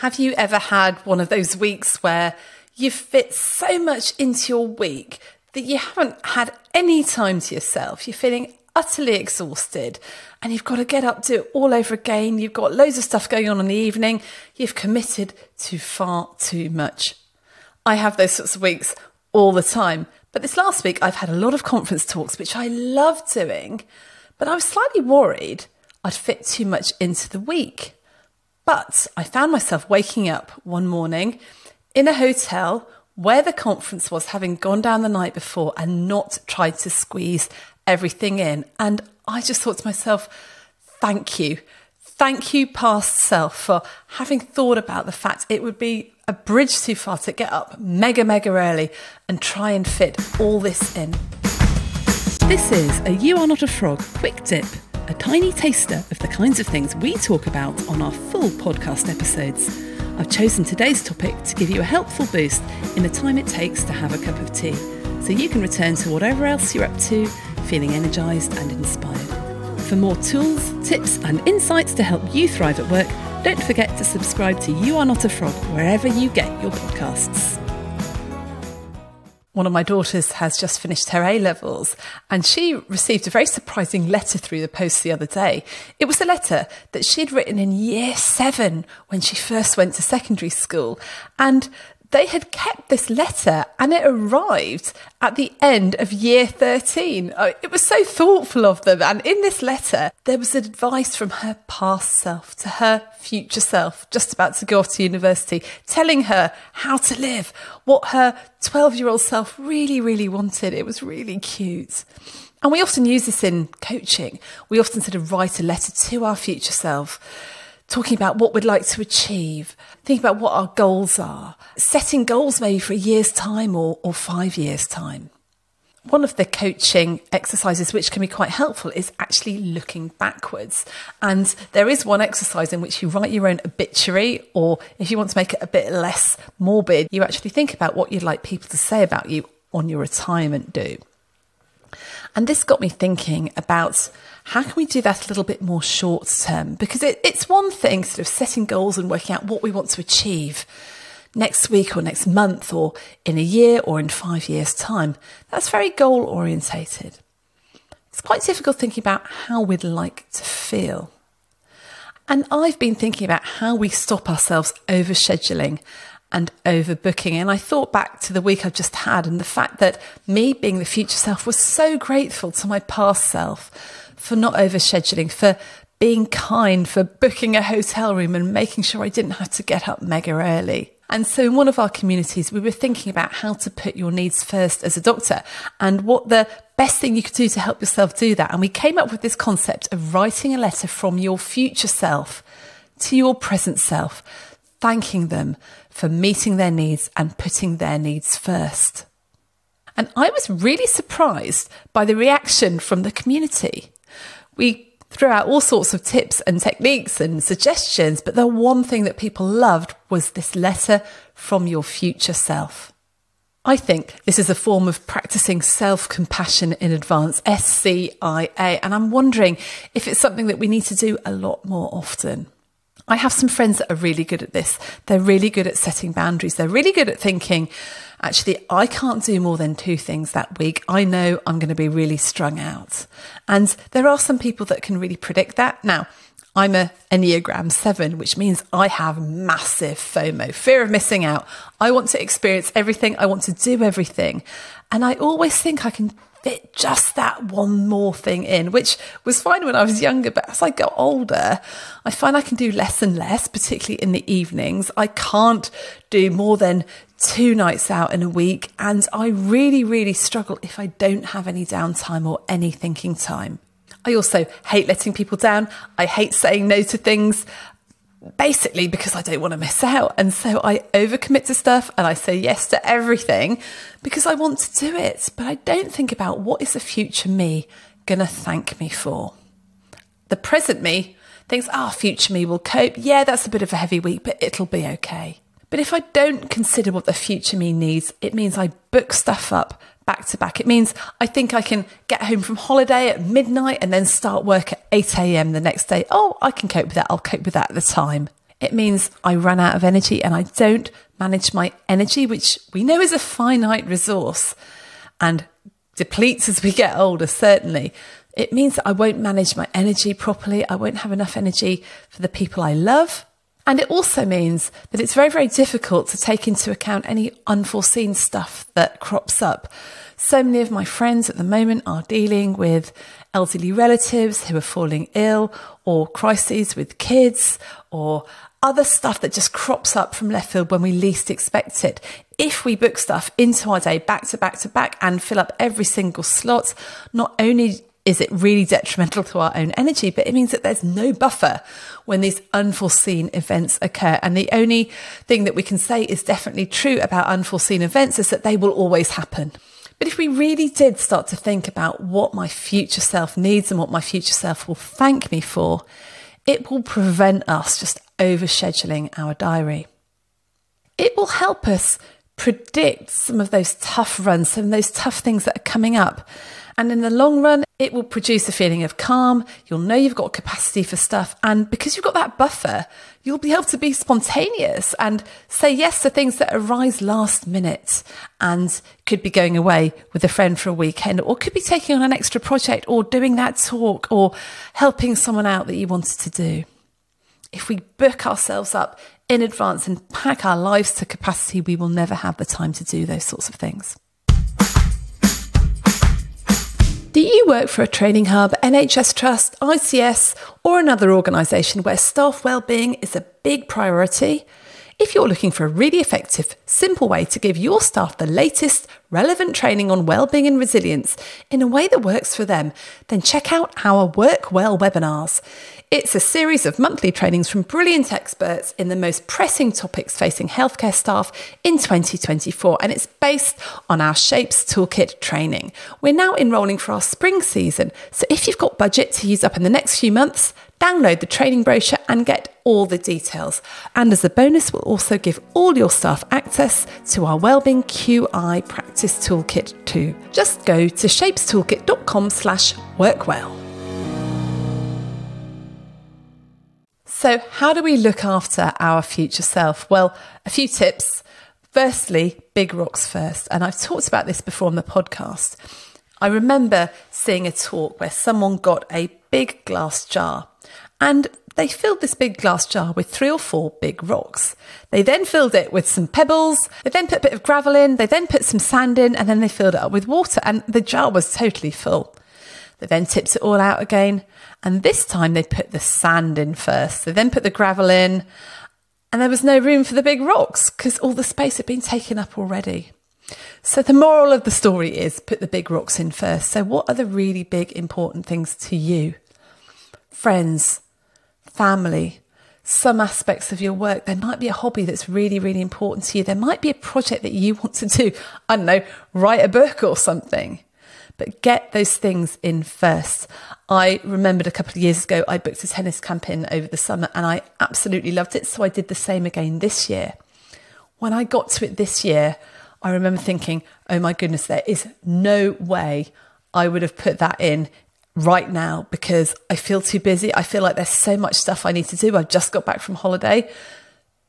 Have you ever had one of those weeks where you fit so much into your week that you haven't had any time to yourself? You're feeling utterly exhausted and you've got to get up, do it all over again. You've got loads of stuff going on in the evening. You've committed to far too much. I have those sorts of weeks all the time. But this last week, I've had a lot of conference talks, which I love doing, but I was slightly worried I'd fit too much into the week. But I found myself waking up one morning in a hotel where the conference was, having gone down the night before and not tried to squeeze everything in. And I just thought to myself, thank you. Thank you, past self, for having thought about the fact it would be a bridge too far to get up mega, mega early and try and fit all this in. This is a You Are Not a Frog quick dip a tiny taster of the kinds of things we talk about on our full podcast episodes. I've chosen today's topic to give you a helpful boost in the time it takes to have a cup of tea, so you can return to whatever else you're up to, feeling energised and inspired. For more tools, tips, and insights to help you thrive at work, don't forget to subscribe to You Are Not a Frog wherever you get your podcasts one of my daughters has just finished her A levels and she received a very surprising letter through the post the other day. It was a letter that she'd written in year seven when she first went to secondary school. And they had kept this letter and it arrived at the end of year 13. Oh, it was so thoughtful of them. And in this letter, there was advice from her past self to her future self, just about to go off to university, telling her how to live, what her 12 year old self really, really wanted. It was really cute. And we often use this in coaching. We often sort of write a letter to our future self talking about what we'd like to achieve, thinking about what our goals are, setting goals maybe for a year's time or, or five years' time. One of the coaching exercises which can be quite helpful is actually looking backwards. And there is one exercise in which you write your own obituary, or if you want to make it a bit less morbid, you actually think about what you'd like people to say about you on your retirement do. And this got me thinking about how can we do that a little bit more short term? Because it, it's one thing sort of setting goals and working out what we want to achieve next week or next month or in a year or in five years' time. That's very goal orientated. It's quite difficult thinking about how we'd like to feel. And I've been thinking about how we stop ourselves overscheduling and overbooking. And I thought back to the week I've just had and the fact that me being the future self was so grateful to my past self for not overscheduling, for being kind, for booking a hotel room and making sure I didn't have to get up mega early. And so, in one of our communities, we were thinking about how to put your needs first as a doctor and what the best thing you could do to help yourself do that. And we came up with this concept of writing a letter from your future self to your present self, thanking them for meeting their needs and putting their needs first. And I was really surprised by the reaction from the community. We threw out all sorts of tips and techniques and suggestions, but the one thing that people loved was this letter from your future self. I think this is a form of practicing self compassion in advance, SCIA, and I'm wondering if it's something that we need to do a lot more often. I have some friends that are really good at this. They're really good at setting boundaries. They're really good at thinking, actually, I can't do more than two things that week. I know I'm going to be really strung out. And there are some people that can really predict that. Now, I'm a Enneagram 7, which means I have massive FOMO, fear of missing out. I want to experience everything. I want to do everything. And I always think I can fit just that one more thing in, which was fine when I was younger. But as I got older, I find I can do less and less, particularly in the evenings. I can't do more than two nights out in a week. And I really, really struggle if I don't have any downtime or any thinking time. I also hate letting people down. I hate saying no to things basically because I don't want to miss out. And so I overcommit to stuff and I say yes to everything because I want to do it. But I don't think about what is the future me going to thank me for. The present me thinks, ah, oh, future me will cope. Yeah, that's a bit of a heavy week, but it'll be okay. But if I don't consider what the future me needs, it means I book stuff up back to back. It means I think I can get home from holiday at midnight and then start work at 8 a.m. the next day. Oh, I can cope with that. I'll cope with that at the time. It means I run out of energy and I don't manage my energy, which we know is a finite resource and depletes as we get older, certainly. It means that I won't manage my energy properly. I won't have enough energy for the people I love. And it also means that it's very, very difficult to take into account any unforeseen stuff that crops up. So many of my friends at the moment are dealing with elderly relatives who are falling ill or crises with kids or other stuff that just crops up from left field when we least expect it. If we book stuff into our day back to back to back and fill up every single slot, not only is it really detrimental to our own energy, but it means that there's no buffer when these unforeseen events occur. And the only thing that we can say is definitely true about unforeseen events is that they will always happen. But if we really did start to think about what my future self needs and what my future self will thank me for, it will prevent us just overscheduling our diary. It will help us predict some of those tough runs, some of those tough things that are coming up. And in the long run, it will produce a feeling of calm. You'll know you've got capacity for stuff. And because you've got that buffer, you'll be able to be spontaneous and say yes to things that arise last minute and could be going away with a friend for a weekend or could be taking on an extra project or doing that talk or helping someone out that you wanted to do. If we book ourselves up in advance and pack our lives to capacity, we will never have the time to do those sorts of things. Do you work for a training hub, NHS Trust, ICS, or another organisation where staff wellbeing is a big priority? If you're looking for a really effective, simple way to give your staff the latest relevant training on wellbeing and resilience in a way that works for them, then check out our Work Well webinars. It's a series of monthly trainings from brilliant experts in the most pressing topics facing healthcare staff in 2024, and it's based on our Shapes Toolkit training. We're now enrolling for our spring season, so if you've got budget to use up in the next few months, download the training brochure and get all the details. And as a bonus, we'll also give all your staff access to our Wellbeing QI Practice Toolkit too. Just go to shapestoolkit.com slash workwell. So, how do we look after our future self? Well, a few tips. Firstly, big rocks first. And I've talked about this before on the podcast. I remember seeing a talk where someone got a big glass jar and they filled this big glass jar with three or four big rocks. They then filled it with some pebbles. They then put a bit of gravel in. They then put some sand in and then they filled it up with water and the jar was totally full. They then tipped it all out again. And this time they put the sand in first. They then put the gravel in. And there was no room for the big rocks because all the space had been taken up already. So the moral of the story is put the big rocks in first. So what are the really big important things to you? Friends, family, some aspects of your work. There might be a hobby that's really, really important to you. There might be a project that you want to do. I don't know, write a book or something but get those things in first. I remembered a couple of years ago, I booked a tennis camp in over the summer and I absolutely loved it. So I did the same again this year. When I got to it this year, I remember thinking, oh my goodness, there is no way I would have put that in right now because I feel too busy. I feel like there's so much stuff I need to do. I've just got back from holiday.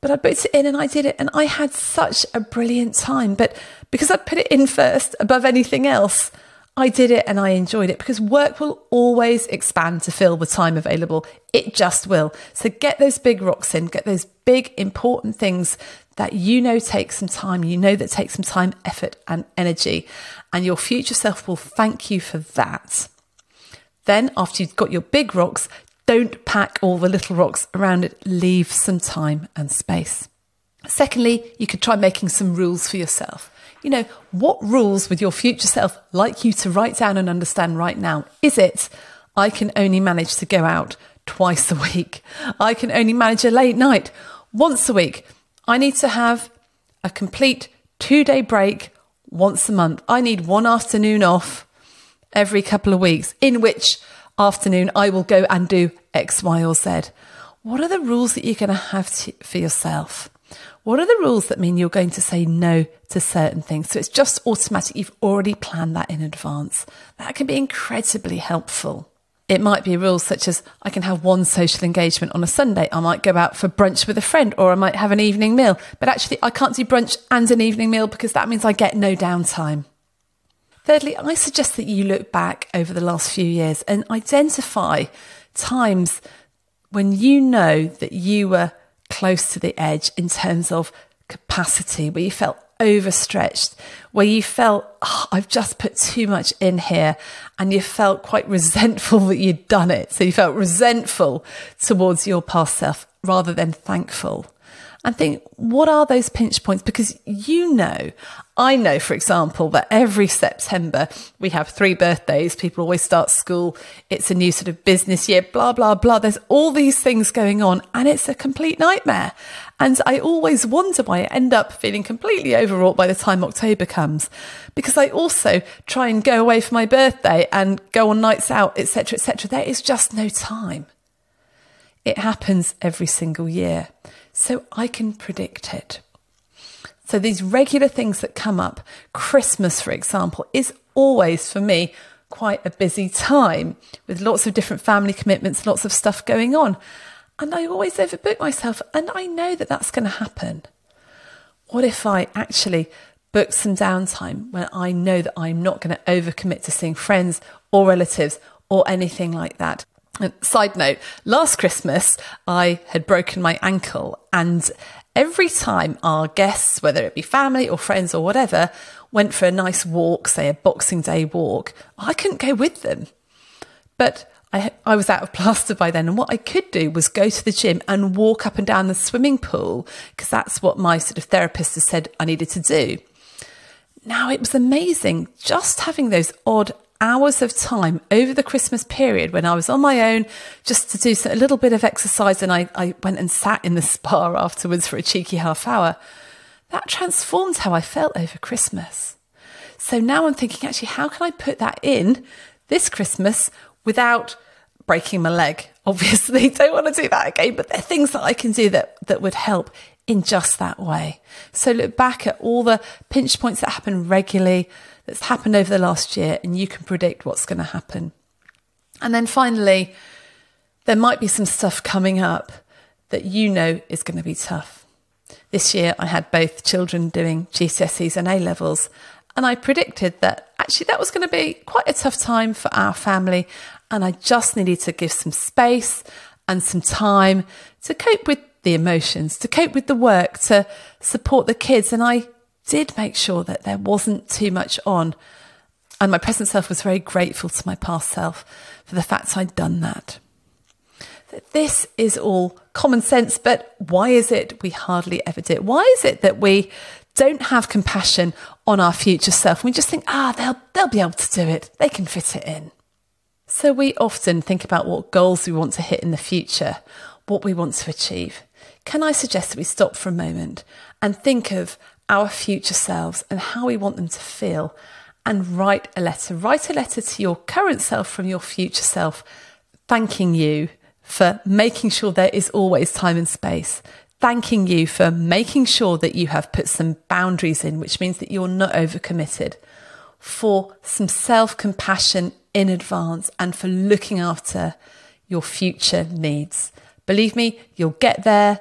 But I booked it in and I did it and I had such a brilliant time. But because I put it in first above anything else, I did it and I enjoyed it because work will always expand to fill the time available. It just will. So get those big rocks in, get those big important things that you know take some time, you know that take some time, effort, and energy. And your future self will thank you for that. Then, after you've got your big rocks, don't pack all the little rocks around it, leave some time and space. Secondly, you could try making some rules for yourself. You know, what rules would your future self like you to write down and understand right now? Is it, I can only manage to go out twice a week? I can only manage a late night once a week. I need to have a complete two day break once a month. I need one afternoon off every couple of weeks, in which afternoon I will go and do X, Y, or Z. What are the rules that you're going to have for yourself? What are the rules that mean you're going to say no to certain things? So it's just automatic. You've already planned that in advance. That can be incredibly helpful. It might be rules such as I can have one social engagement on a Sunday. I might go out for brunch with a friend or I might have an evening meal. But actually, I can't do brunch and an evening meal because that means I get no downtime. Thirdly, I suggest that you look back over the last few years and identify times when you know that you were close to the edge in terms of capacity, where you felt overstretched, where you felt, oh, I've just put too much in here, and you felt quite resentful that you'd done it. So you felt resentful towards your past self rather than thankful. And think, what are those pinch points? Because you know, I know, for example, that every September we have three birthdays. People always start school. It's a new sort of business year, blah, blah, blah. There's all these things going on and it's a complete nightmare. And I always wonder why I end up feeling completely overwrought by the time October comes, because I also try and go away for my birthday and go on nights out, etc., etc. There is just no time. It happens every single year, so I can predict it. So these regular things that come up, Christmas, for example, is always for me quite a busy time with lots of different family commitments, lots of stuff going on. And I always overbook myself, and I know that that's going to happen. What if I actually book some downtime when I know that I'm not going to overcommit to seeing friends or relatives or anything like that? Side note, last Christmas, I had broken my ankle, and every time our guests, whether it be family or friends or whatever, went for a nice walk, say a Boxing Day walk, I couldn't go with them. But I, I was out of plaster by then. And what I could do was go to the gym and walk up and down the swimming pool because that's what my sort of therapist has said I needed to do. Now it was amazing just having those odd hours of time over the Christmas period when I was on my own just to do a little bit of exercise and I, I went and sat in the spa afterwards for a cheeky half hour. That transformed how I felt over Christmas. So now I'm thinking, actually, how can I put that in this Christmas without breaking my leg. Obviously, don't want to do that again, but there are things that I can do that, that would help in just that way. So look back at all the pinch points that happen regularly, that's happened over the last year, and you can predict what's going to happen. And then finally, there might be some stuff coming up that you know is going to be tough. This year, I had both children doing GCSEs and A levels, and I predicted that actually that was going to be quite a tough time for our family. And I just needed to give some space and some time to cope with the emotions, to cope with the work, to support the kids. And I did make sure that there wasn't too much on. And my present self was very grateful to my past self for the fact I'd done that. This is all common sense, but why is it we hardly ever do it? Why is it that we don't have compassion on our future self. We just think, ah, they'll, they'll be able to do it. They can fit it in. So we often think about what goals we want to hit in the future, what we want to achieve. Can I suggest that we stop for a moment and think of our future selves and how we want them to feel and write a letter? Write a letter to your current self from your future self, thanking you for making sure there is always time and space, thanking you for making sure that you have put some boundaries in, which means that you're not overcommitted, for some self compassion in advance, and for looking after your future needs. Believe me, you'll get there.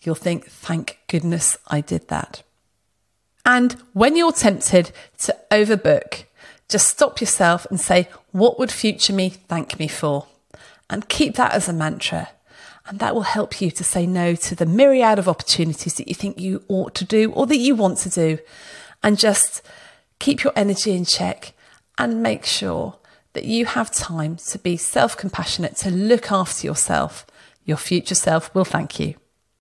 You'll think, thank goodness I did that. And when you're tempted to overbook, just stop yourself and say, what would future me thank me for? And keep that as a mantra. And that will help you to say no to the myriad of opportunities that you think you ought to do or that you want to do. And just keep your energy in check and make sure that you have time to be self compassionate, to look after yourself. Your future self will thank you.